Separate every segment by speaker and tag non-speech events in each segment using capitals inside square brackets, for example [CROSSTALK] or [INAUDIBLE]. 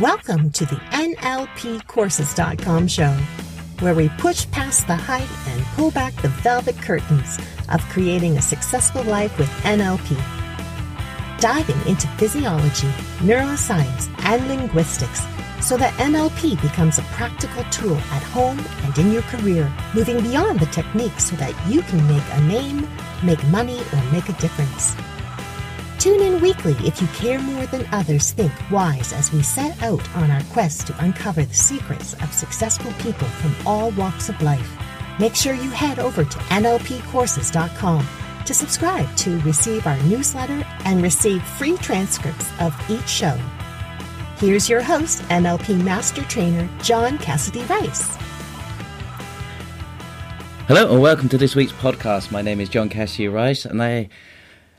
Speaker 1: Welcome to the NLPcourses.com show, where we push past the hype and pull back the velvet curtains of creating a successful life with NLP. Diving into physiology, neuroscience, and linguistics so that NLP becomes a practical tool at home and in your career, moving beyond the technique so that you can make a name, make money, or make a difference. Tune in weekly if you care more than others think wise as we set out on our quest to uncover the secrets of successful people from all walks of life. Make sure you head over to NLPcourses.com to subscribe to receive our newsletter and receive free transcripts of each show. Here's your host, NLP Master Trainer John Cassidy Rice.
Speaker 2: Hello and welcome to this week's podcast. My name is John Cassidy Rice and I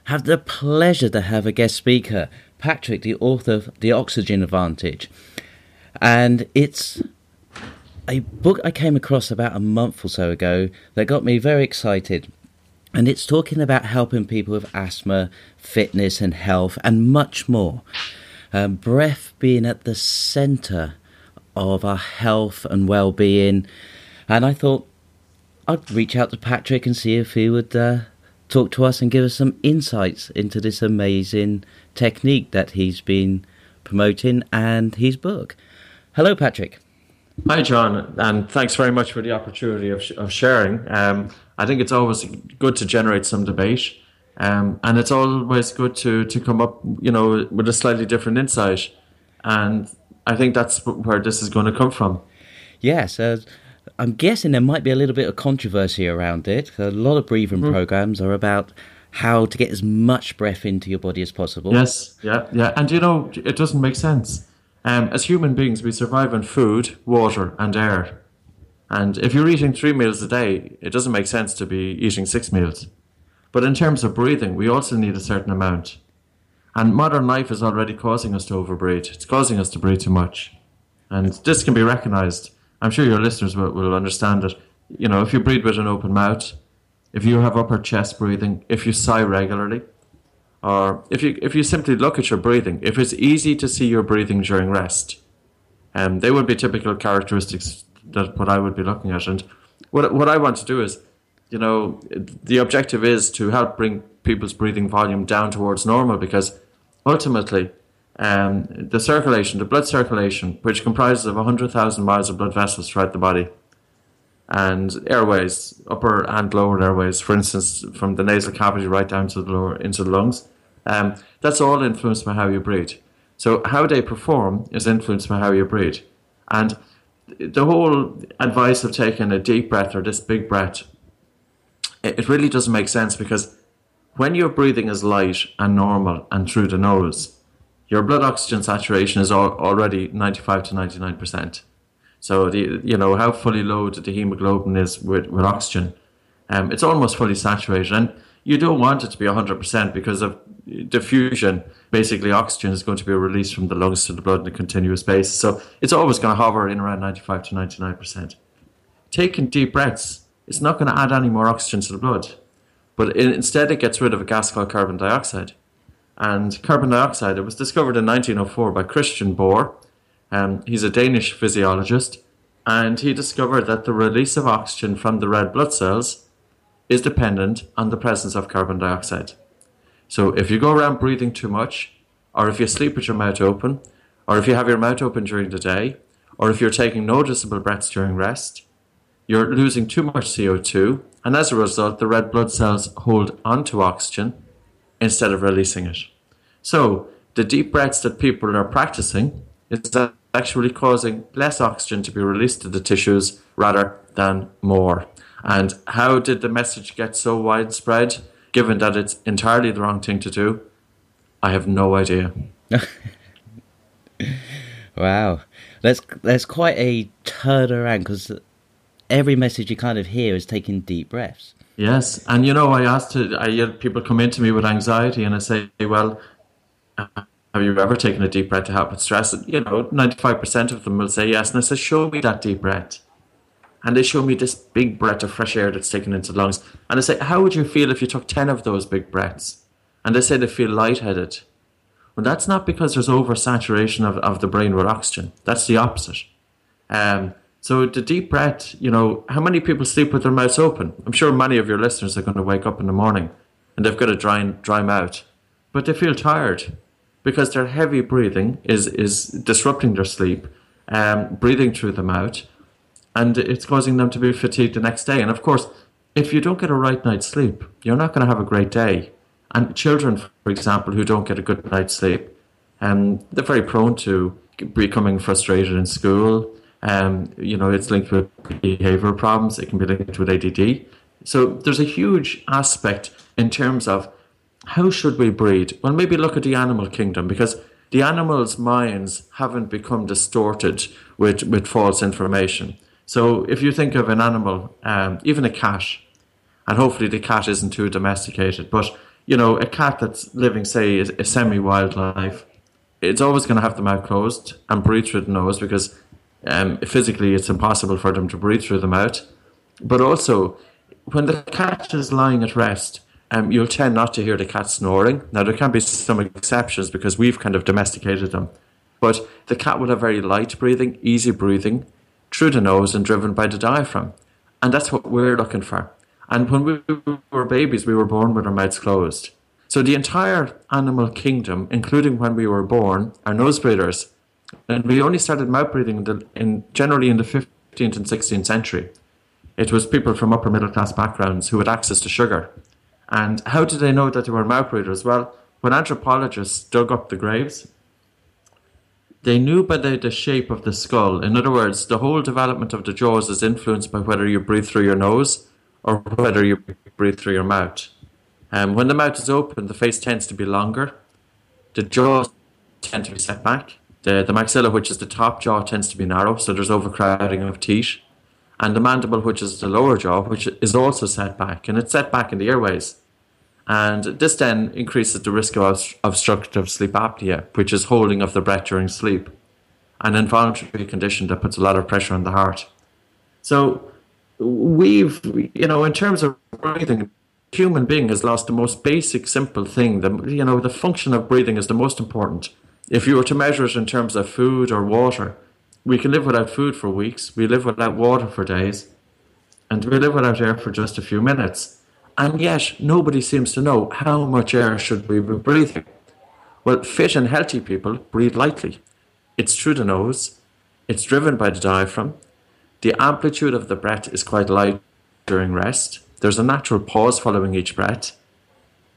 Speaker 2: have the pleasure to have a guest speaker, Patrick, the author of The Oxygen Advantage. And it's a book I came across about a month or so ago that got me very excited. And it's talking about helping people with asthma, fitness, and health, and much more. Um, breath being at the center of our health and well being. And I thought I'd reach out to Patrick and see if he would uh, talk to us and give us some insights into this amazing technique that he's been promoting and his book. Hello, Patrick.
Speaker 3: Hi, John, and thanks very much for the opportunity of, sh- of sharing. Um, I think it's always good to generate some debate, um, and it's always good to, to come up, you know, with a slightly different insight. And I think that's where this is going to come from.
Speaker 2: Yes, uh, I'm guessing there might be a little bit of controversy around it. A lot of breathing mm-hmm. programs are about how to get as much breath into your body as possible.
Speaker 3: Yes, yeah, yeah. And you know, it doesn't make sense. Um, as human beings, we survive on food, water, and air. And if you're eating three meals a day, it doesn't make sense to be eating six meals. But in terms of breathing, we also need a certain amount. And modern life is already causing us to overbreathe. It's causing us to breathe too much. And this can be recognized I'm sure your listeners will, will understand it. You know, if you breathe with an open mouth, if you have upper chest breathing, if you sigh regularly, or if you if you simply look at your breathing, if it's easy to see your breathing during rest, um, they would be typical characteristics that what I would be looking at. And what what I want to do is, you know, the objective is to help bring people's breathing volume down towards normal because ultimately um, the circulation, the blood circulation, which comprises of 100,000 miles of blood vessels throughout the body, and airways, upper and lower airways, for instance, from the nasal cavity right down to the lower into the lungs. Um, that's all influenced by how you breathe. So how they perform is influenced by how you breathe, and the whole advice of taking a deep breath or this big breath, it really doesn't make sense because when your breathing is light and normal and through the nose your blood oxygen saturation is already 95 to 99%. So, the, you know, how fully loaded the hemoglobin is with, with oxygen, um, it's almost fully saturated. And you don't want it to be 100% because of diffusion. Basically, oxygen is going to be released from the lungs to the blood in a continuous basis. So, it's always going to hover in around 95 to 99%. Taking deep breaths, it's not going to add any more oxygen to the blood, but instead, it gets rid of a gas called carbon dioxide. And carbon dioxide, it was discovered in 1904 by Christian Bohr. Um, he's a Danish physiologist, and he discovered that the release of oxygen from the red blood cells is dependent on the presence of carbon dioxide. So if you go around breathing too much, or if you sleep with your mouth open, or if you have your mouth open during the day, or if you're taking noticeable breaths during rest, you're losing too much CO2, and as a result, the red blood cells hold onto oxygen instead of releasing it. So the deep breaths that people are practicing is actually causing less oxygen to be released to the tissues rather than more. And how did the message get so widespread, given that it's entirely the wrong thing to do? I have no idea. [LAUGHS]
Speaker 2: wow, that's that's quite a turn around because every message you kind of hear is taking deep breaths.
Speaker 3: Yes, and you know, I asked to, I had people come into me with anxiety, and I say, well, have you ever taken a deep breath to help with stress? And, you know, ninety-five percent of them will say yes, and I say, show me that deep breath, and they show me this big breath of fresh air that's taken into the lungs, and I say, how would you feel if you took ten of those big breaths? And they say they feel lightheaded. Well, that's not because there's oversaturation of, of the brain with oxygen. That's the opposite. Um, so the deep breath, you know, how many people sleep with their mouths open? I'm sure many of your listeners are going to wake up in the morning and they've got a dry, dry mouth, but they feel tired because their heavy breathing is, is disrupting their sleep, um, breathing through the mouth, and it's causing them to be fatigued the next day. And of course, if you don't get a right night's sleep, you're not going to have a great day. And children, for example, who don't get a good night's sleep, um, they're very prone to becoming frustrated in school. Um, you know, it's linked with behavior problems. It can be linked with ADD. So there's a huge aspect in terms of how should we breed? Well, maybe look at the animal kingdom because the animals' minds haven't become distorted with, with false information. So if you think of an animal, um, even a cat, and hopefully the cat isn't too domesticated, but you know, a cat that's living, say, a semi wildlife, it's always going to have the mouth closed and breathe through the nose because um, physically it's impossible for them to breathe through the mouth. But also, when the cat is lying at rest, um, you'll tend not to hear the cat snoring. Now, there can be some exceptions because we've kind of domesticated them. But the cat will have very light breathing, easy breathing through the nose and driven by the diaphragm. And that's what we're looking for. And when we were babies, we were born with our mouths closed. So the entire animal kingdom, including when we were born, are nose breathers. And we only started mouth breathing in, the, in generally in the 15th and 16th century. It was people from upper middle class backgrounds who had access to sugar. And how did they know that they were mouth breathers? Well, when anthropologists dug up the graves, they knew by the, the shape of the skull. In other words, the whole development of the jaws is influenced by whether you breathe through your nose or whether you breathe through your mouth. Um, when the mouth is open, the face tends to be longer. The jaws tend to be set back. The, the maxilla, which is the top jaw, tends to be narrow, so there's overcrowding of teeth. And the mandible, which is the lower jaw, which is also set back, and it's set back in the airways. And this then increases the risk of obstructive sleep apnea, which is holding of the breath during sleep, an involuntary condition that puts a lot of pressure on the heart. So we've, you know, in terms of breathing, human being has lost the most basic, simple thing. The, you know, the function of breathing is the most important. If you were to measure it in terms of food or water, we can live without food for weeks, we live without water for days, and we live without air for just a few minutes. And yet, nobody seems to know how much air should we be breathing. Well, fit and healthy people breathe lightly. It's through the nose, it's driven by the diaphragm, the amplitude of the breath is quite light during rest. There's a natural pause following each breath.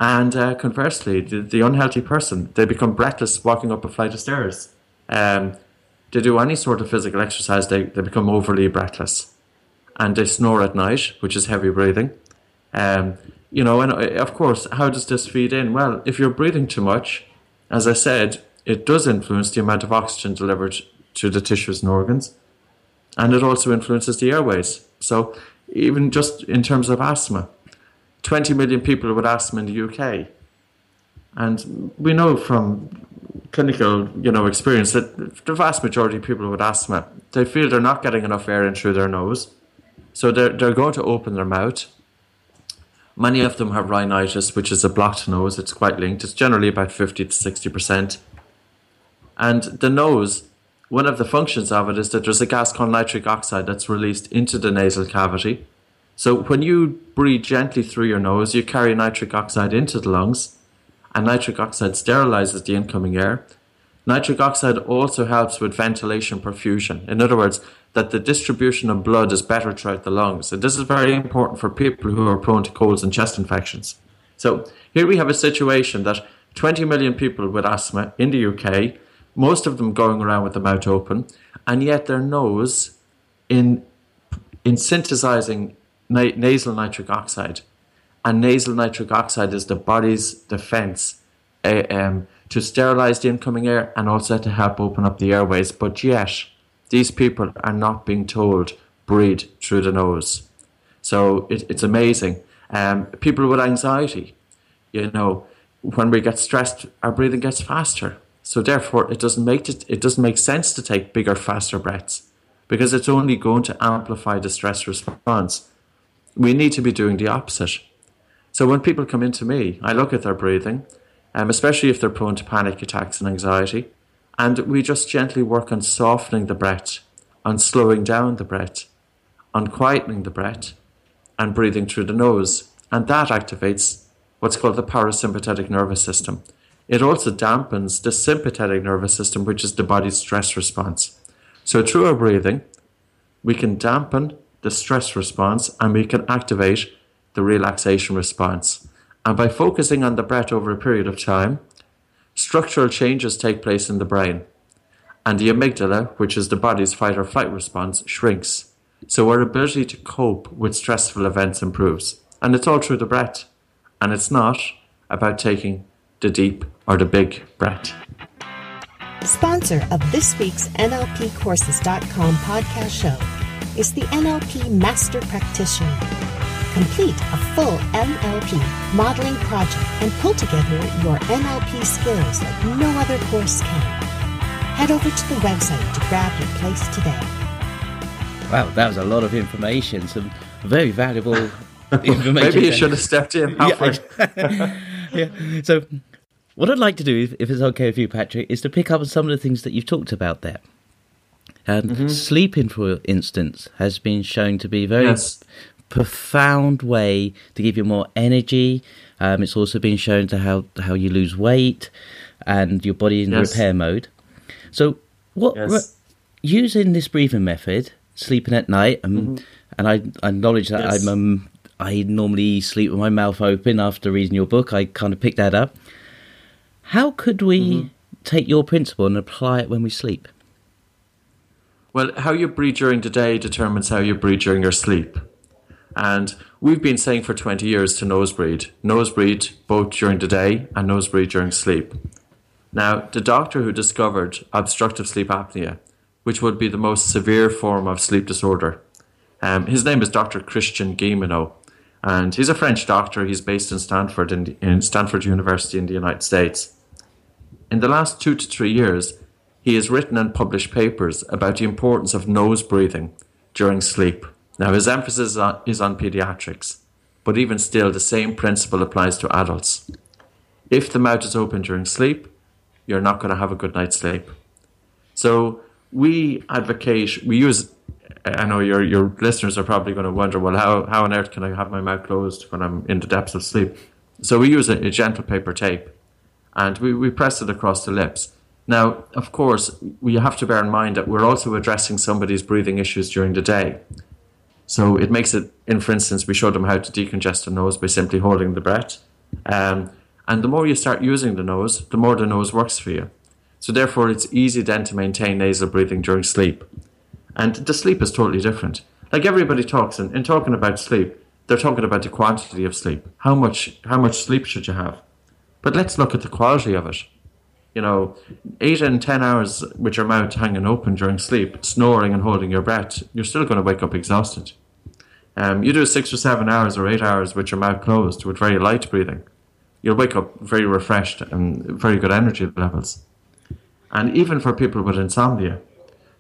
Speaker 3: And uh, conversely, the, the, unhealthy person, they become breathless walking up a flight of stairs. Um, they do any sort of physical exercise, they, they become overly breathless. And they snore at night, which is heavy breathing. Um, you know, and uh, of course, how does this feed in? Well, if you're breathing too much, as I said, it does influence the amount of oxygen delivered to the tissues and organs and it also influences the airways. So, even just in terms of asthma, 20 million people with asthma in the UK. And we know from clinical, you know, experience that the vast majority of people with asthma, they feel they're not getting enough air in through their nose. So they're, they're going to open their mouth. Many of them have rhinitis, which is a blocked nose. It's quite linked. It's generally about 50 to 60%. And the nose one of the functions of it is that there's a gas called nitric oxide that's released into the nasal cavity. So when you breathe gently through your nose, you carry nitric oxide into the lungs, and nitric oxide sterilizes the incoming air. Nitric oxide also helps with ventilation perfusion. In other words, that the distribution of blood is better throughout the lungs. And this is very important for people who are prone to colds and chest infections. So here we have a situation that 20 million people with asthma in the UK most of them going around with the mouth open, and yet their nose, in in synthesizing na- nasal nitric oxide, and nasal nitric oxide is the body's defense uh, um, to sterilize the incoming air and also to help open up the airways. But yet, these people are not being told breathe through the nose. So it, it's amazing. Um, people with anxiety, you know, when we get stressed, our breathing gets faster. So therefore, it doesn't make it, it doesn't make sense to take bigger, faster breaths because it's only going to amplify the stress response. We need to be doing the opposite. So when people come into me, I look at their breathing, um, especially if they're prone to panic attacks and anxiety. And we just gently work on softening the breath, on slowing down the breath, on quietening the breath, and breathing through the nose. And that activates what's called the parasympathetic nervous system. It also dampens the sympathetic nervous system, which is the body's stress response. So, through our breathing, we can dampen the stress response and we can activate the relaxation response. And by focusing on the breath over a period of time, structural changes take place in the brain. And the amygdala, which is the body's fight or flight response, shrinks. So our ability to cope with stressful events improves. And it's all through the breath. And it's not about taking the deep or the big breath.
Speaker 1: Sponsor of this week's NLPcourses.com podcast show is the NLP Master Practitioner. Complete a full NLP modeling project and pull together your NLP skills like no other course can. Head over to the website to grab your place today.
Speaker 2: Wow, that was a lot of information. Some very valuable [LAUGHS] [LAUGHS] information.
Speaker 3: Maybe you should have stepped in halfway.
Speaker 2: Yeah, [LAUGHS] yeah. So, what I'd like to do, if, if it's okay with you, Patrick, is to pick up on some of the things that you've talked about there. And
Speaker 3: Mm-hmm.
Speaker 2: sleeping, for instance, has been shown to be a very
Speaker 3: Yes.
Speaker 2: profound way to give you more energy. Um, it's also been shown to how how you lose weight and your body in
Speaker 3: Yes.
Speaker 2: repair mode. So, what
Speaker 3: Yes.
Speaker 2: using this breathing method, sleeping at night, um, and I, I acknowledge that
Speaker 3: Mm-hmm.
Speaker 2: I'm um, I normally sleep with my mouth open after reading your book. I kind of picked that up. How could we
Speaker 3: Mm-hmm.
Speaker 2: take your principle and apply it when we sleep?
Speaker 3: Well, how you breathe during the day determines how you breathe during your sleep. And we've been saying for 20 years to nose breathe. Nose breathe both during the day and nose breathe during sleep. Now, the doctor who discovered obstructive sleep apnea, which would be the most severe form of sleep disorder, um, his name is Dr. Christian Guilleminault. And he's a French doctor. He's based in Stanford, in, in Stanford University in the United States. In the last two to three years, he has written and published papers about the importance of nose breathing during sleep. Now, his emphasis is on, pediatrics, but even still, the same principle applies to adults. If the mouth is open during sleep, you're not going to have a good night's sleep. So, we advocate, we use, I know your, your listeners are probably going to wonder, well, how, how on earth can I have my mouth closed when I'm in the depths of sleep? So, we use a, a gentle paper tape and we, we press it across the lips. Now, of course, we have to bear in mind that we're also addressing somebody's breathing issues during the day. So it makes it, in for instance, we show them how to decongest the nose by simply holding the breath. Um, and the more you start using the nose, the more the nose works for you. So therefore, it's easy then to maintain nasal breathing during sleep. And the sleep is totally different. Like everybody talks, and in talking about sleep, they're talking about the quantity of sleep. How much, how much sleep should you have? But let's look at the quality of it. You know, eight and ten hours with your mouth hanging open during sleep, snoring and holding your breath, you're still going to wake up exhausted. Um, you do six or seven hours or eight hours with your mouth closed with very light breathing, you'll wake up very refreshed and very good energy levels. And even for people with insomnia,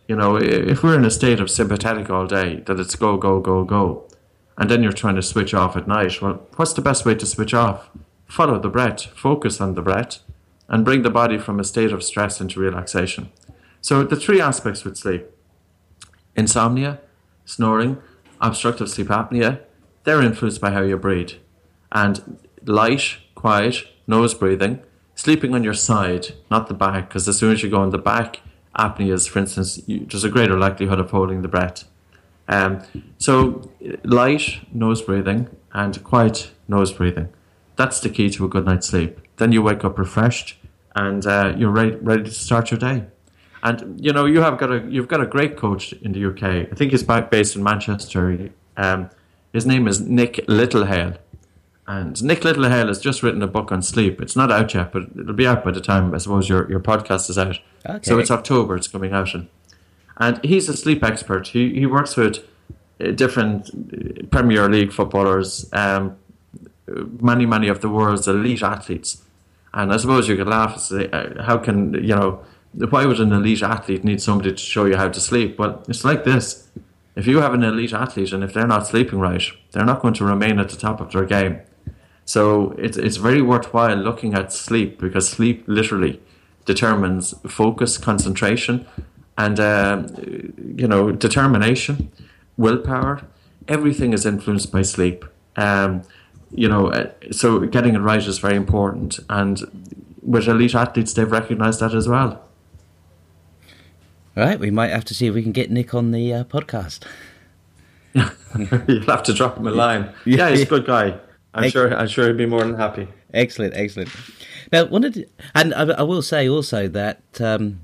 Speaker 3: you know, if we're in a state of sympathetic all day, that it's go, go, go, go, and then you're trying to switch off at night, well, what's the best way to switch off? Follow the breath, focus on the breath, and bring the body from a state of stress into relaxation. So, the three aspects with sleep insomnia, snoring, obstructive sleep apnea, they're influenced by how you breathe. And light, quiet, nose breathing, sleeping on your side, not the back, because as soon as you go on the back, apnea is, for instance, you, there's a greater likelihood of holding the breath. Um, so, light nose breathing and quiet nose breathing. That's the key to a good night's sleep. Then you wake up refreshed and uh, you're ready, ready to start your day. And you know you have got a you've got a great coach in the UK. I think he's back based in Manchester. Um, his name is Nick Littlehale, and Nick Littlehale has just written a book on sleep. It's not out yet, but it'll be out by the time I suppose your your podcast is out. So it's October. It's coming out, and and he's a sleep expert. He he works with uh, different uh, Premier League footballers, um, many many of the world's elite athletes. And I suppose you could laugh and say, uh, how can you know? Why would an elite athlete need somebody to show you how to sleep? Well, it's like this: if you have an elite athlete and if they're not sleeping right, they're not going to remain at the top of their game. So it's it's very worthwhile looking at sleep because sleep literally determines focus, concentration, and uh, you know determination, willpower. Everything is influenced by sleep. Um, you know, uh, so getting it right is very important, and with elite athletes, they've recognised that as well.
Speaker 2: All right, we might have to see if we can get Nick on the uh, podcast. [LAUGHS]
Speaker 3: You'll have to drop him a line. Yeah, he's a good guy. I'm Ex- sure. I'm sure he'd be more than happy.
Speaker 2: Excellent, excellent. Now, wanted, and I, I, will say also that um,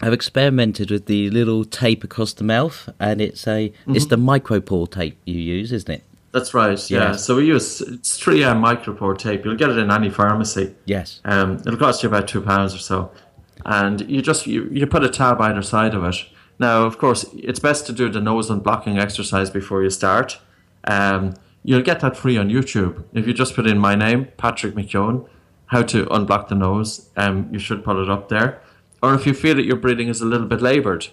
Speaker 2: I've experimented with the little tape across the mouth, and it's a mm-hmm. it's the micropore tape you use, isn't it?
Speaker 3: That's right. Yeah. So we use it's three M micropore tape. You'll get it in any pharmacy.
Speaker 2: Yes.
Speaker 3: Um, it'll cost you about two pounds or so, and you just you, you put a tab either side of it. Now, of course, it's best to do the nose unblocking exercise before you start. Um, you'll get that free on YouTube if you just put in my name, Patrick McKeown, how to unblock the nose. Um, you should pull it up there. Or if you feel that your breathing is a little bit laboured,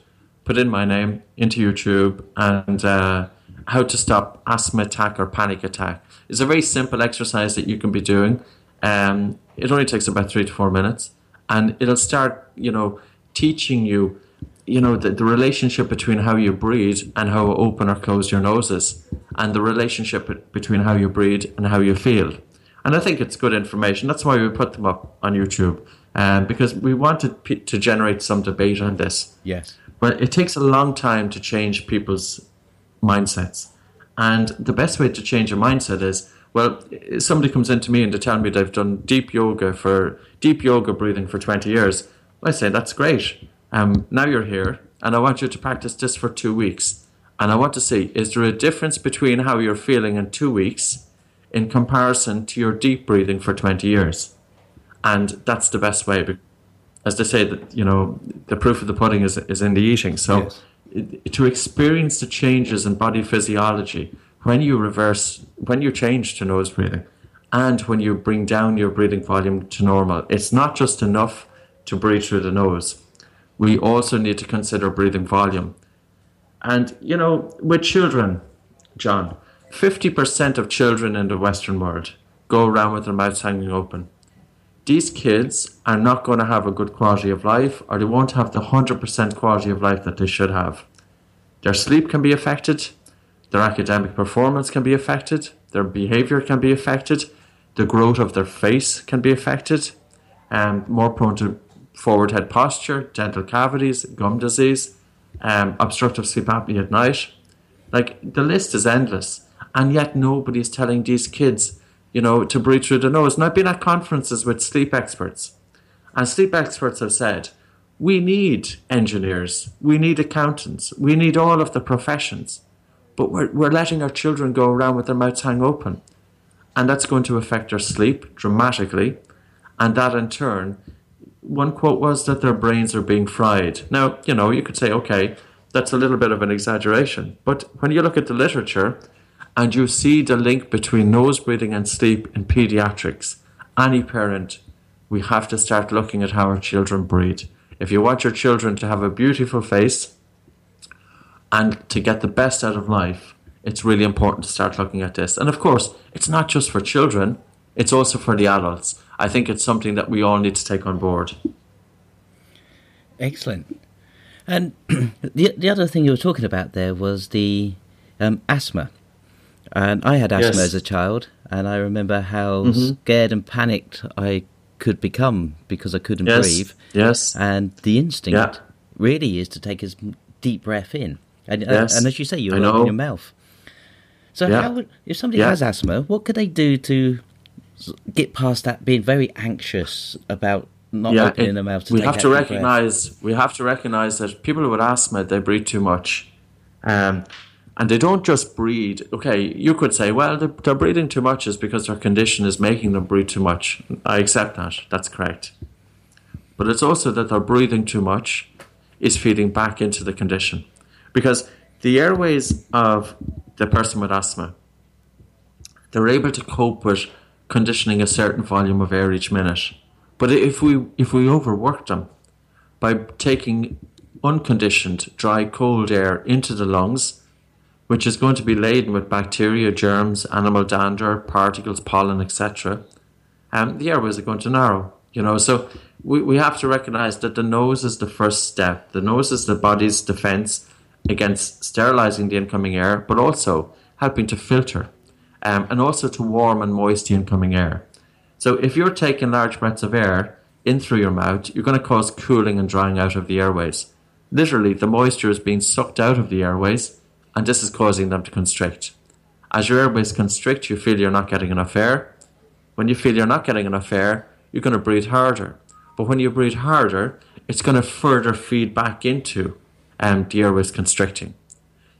Speaker 3: put in my name into YouTube and. Uh, how to stop asthma attack or panic attack. It's a very simple exercise that you can be doing. Um, it only takes about three to four minutes, and it'll start, you know, teaching you, you know, the, the relationship between how you breathe and how open or close your nose is, and the relationship between how you breathe and how you feel. And I think it's good information. That's why we put them up on YouTube, um, because we wanted p- to generate some debate on this.
Speaker 2: Yes.
Speaker 3: But it takes a long time to change people's mindsets. And the best way to change your mindset is well, somebody comes into me and they tell me they've done deep yoga for deep yoga breathing for 20 years. I say, that's great. Um, now you're here, and I want you to practice this for two weeks. And I want to see is there a difference between how you're feeling in two weeks in comparison to your deep breathing for 20 years? And that's the best way. As they say, that you know, the proof of the pudding is, is in the eating. So yes to experience the changes in body physiology when you reverse, when you change to nose breathing, and when you bring down your breathing volume to normal. It's not just enough to breathe through the nose. We also need to consider breathing volume. And, you know, with children, John, 50% of children in the Western world go around with their mouths hanging open. These kids are not going to have a good quality of life, or they won't have the 100% quality of life that they should have. Their sleep can be affected, their academic performance can be affected, their behavior can be affected, the growth of their face can be affected, and more prone to forward head posture, dental cavities, gum disease, um, obstructive sleep apnea at night. Like the list is endless, and yet nobody is telling these kids, you know, to breathe through the nose. And I've been at conferences with sleep experts, and sleep experts have said we need engineers, we need accountants, we need all of the professions, but we're, we're letting our children go around with their mouths hang open. And that's going to affect their sleep dramatically. And that in turn, one quote was that their brains are being fried. Now, you know, you could say, okay, that's a little bit of an exaggeration. But when you look at the literature and you see the link between nose breathing and sleep in pediatrics, any parent, we have to start looking at how our children breathe if you want your children to have a beautiful face and to get the best out of life, it's really important to start looking at this. And of course, it's not just for children, it's also for the adults. I think it's something that we all need to take on board.
Speaker 2: Excellent. And [CLEARS THROAT] the the other thing you were talking about there was the um, asthma. And I had asthma yes. as a child, and I remember how mm-hmm. scared and panicked I could become because I couldn't
Speaker 3: yes,
Speaker 2: breathe.
Speaker 3: Yes.
Speaker 2: And the instinct yeah. really is to take a deep breath in. And, uh, yes. and as you say, you open your mouth. So, yeah. how would, if somebody yeah. has asthma, what could they do to get past that being very anxious about not yeah, opening it, their mouth?
Speaker 3: we have to recognize breath? we have to recognize that people with asthma they breathe too much. Um, and they don't just breathe. Okay, you could say, well, they're, they're, breathing too much is because their condition is making them breathe too much. I accept that. That's correct. But it's also that they're breathing too much is feeding back into the condition. Because the airways of the person with asthma, they're able to cope with conditioning a certain volume of air each minute. But if we if we overwork them by taking unconditioned dry cold air into the lungs, which is going to be laden with bacteria, germs, animal dander, particles, pollen, etc., um, the airways are going to narrow. You know, so we, we have to recognize that the nose is the first step. The nose is the body's defense against sterilizing the incoming air, but also helping to filter um, and also to warm and moist the incoming air. So if you're taking large breaths of air in through your mouth, you're going to cause cooling and drying out of the airways. Literally, the moisture is being sucked out of the airways, and this is causing them to constrict. As your airways constrict, you feel you're not getting enough air. When you feel you're not getting enough air, you're going to breathe harder. But when you breathe harder, it's going to further feed back into um, the airways constricting.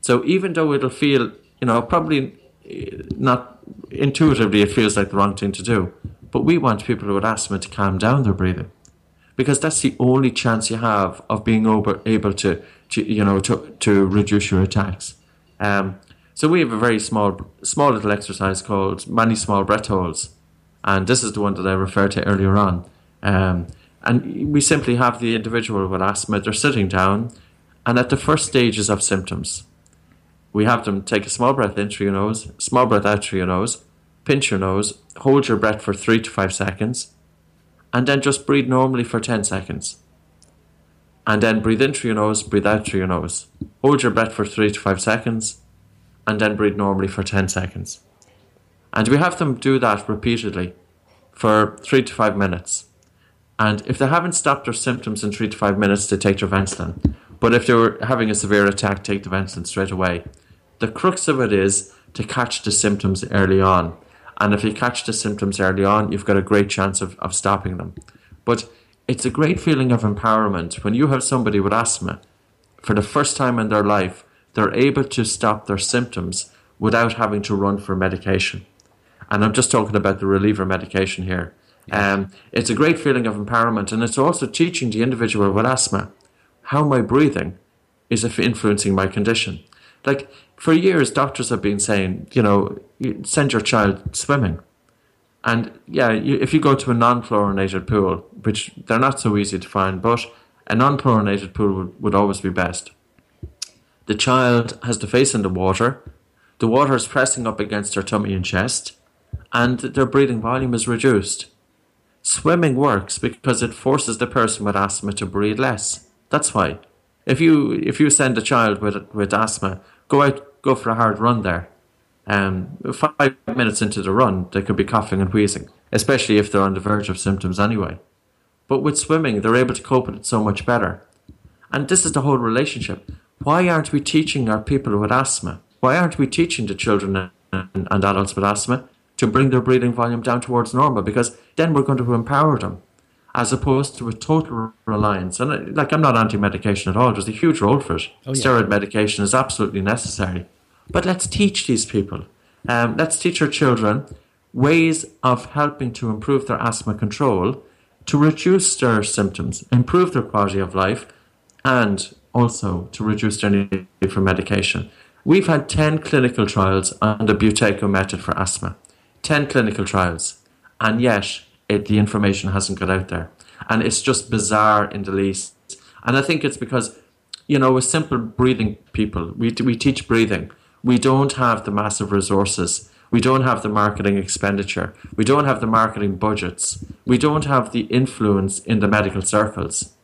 Speaker 3: So even though it'll feel, you know, probably eh, not intuitively, it feels like the wrong thing to do. But we want people with asthma to calm down their breathing because that's the only chance you have of being over, able to, to, you know, to, to reduce your attacks. Um, so we have a very small, small little exercise called many small breath holds, and this is the one that I referred to earlier on. Um, and we simply have the individual with asthma, they're sitting down, and at the first stages of symptoms, we have them take a small breath in through your nose, small breath out through your nose, pinch your nose, hold your breath for three to five seconds, and then just breathe normally for 10 seconds. And then breathe in through your nose, breathe out through your nose. Hold your breath for three to five seconds, and then breathe normally for 10 seconds. And we have them do that repeatedly for three to five minutes. And if they haven't stopped their symptoms in three to five minutes, they take their Ventolin. But if they were having a severe attack, take the Ventolin straight away. The crux of it is to catch the symptoms early on. And if you catch the symptoms early on, you've got a great chance of, of stopping them. But it's a great feeling of empowerment when you have somebody with asthma for the first time in their life, they're able to stop their symptoms without having to run for medication. And I'm just talking about the reliever medication here. Um, it's a great feeling of empowerment, and it's also teaching the individual with asthma how my breathing is influencing my condition. Like for years, doctors have been saying, you know, send your child swimming. And yeah, you, if you go to a non chlorinated pool, which they're not so easy to find, but a non chlorinated pool would, would always be best. The child has the face in the water, the water is pressing up against their tummy and chest, and their breathing volume is reduced. Swimming works because it forces the person with asthma to breathe less. That's why. If you if you send a child with with asthma, go out, go for a hard run there. Um, five minutes into the run, they could be coughing and wheezing, especially if they're on the verge of symptoms anyway. But with swimming, they're able to cope with it so much better. And this is the whole relationship. Why aren't we teaching our people with asthma? Why aren't we teaching the children and, and adults with asthma to bring their breathing volume down towards normal? Because then we're going to empower them as opposed to a total reliance. And uh, like, I'm not anti medication at all, there's a huge role for it. Oh, yeah. Steroid medication is absolutely necessary. But let's teach these people, um, let's teach our children ways of helping to improve their asthma control, to reduce their symptoms, improve their quality of life, and also to reduce their need for medication. We've had 10 clinical trials on the Buteyko method for asthma. 10 clinical trials. And yet, it, the information hasn't got out there. And it's just bizarre in the least. And I think it's because, you know, with simple breathing people, we, we teach breathing. We don't have the massive resources. We don't have the marketing expenditure. We don't have the marketing budgets. We don't have the influence in the medical circles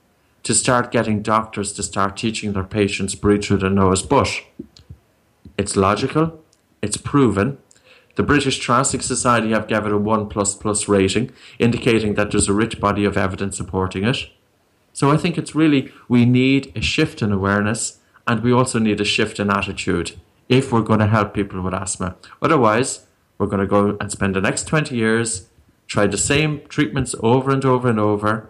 Speaker 3: to start getting doctors to start teaching their patients breathe through the nose. But it's logical, it's proven, the British Thoracic Society have given it a 1 plus plus rating, indicating that there's a rich body of evidence supporting it. So I think it's really, we need a shift in awareness and we also need a shift in attitude if we're going to help people with asthma. Otherwise, we're going to go and spend the next 20 years, try the same treatments over and over and over,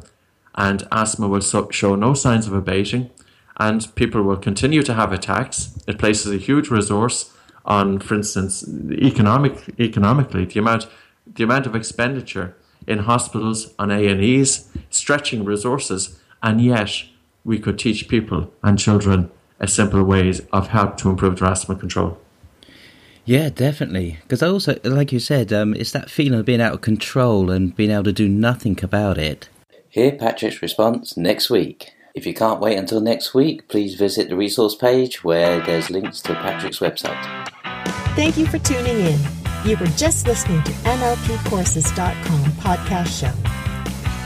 Speaker 3: and asthma will so- show no signs of abating, and people will continue to have attacks. It places a huge resource on, for instance, economic economically, the amount the amount of expenditure in hospitals on A and E's, stretching resources, and yet we could teach people and children a simple ways of how to improve their asthma control.
Speaker 2: Yeah, definitely. Because I also, like you said, um, it's that feeling of being out of control and being able to do nothing about it. Hear Patrick's response next week. If you can't wait until next week, please visit the resource page where there's links to Patrick's website.
Speaker 1: Thank you for tuning in. You were just listening to NLPcourses.com podcast show.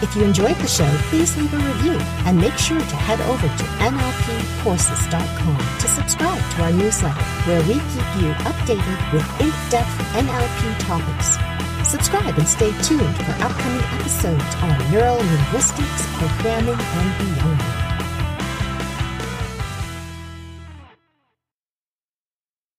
Speaker 1: If you enjoyed the show, please leave a review and make sure to head over to NLPcourses.com to subscribe to our newsletter where we keep you updated with in-depth NLP topics. Subscribe and stay tuned for upcoming episodes on neural linguistics, programming, and beyond.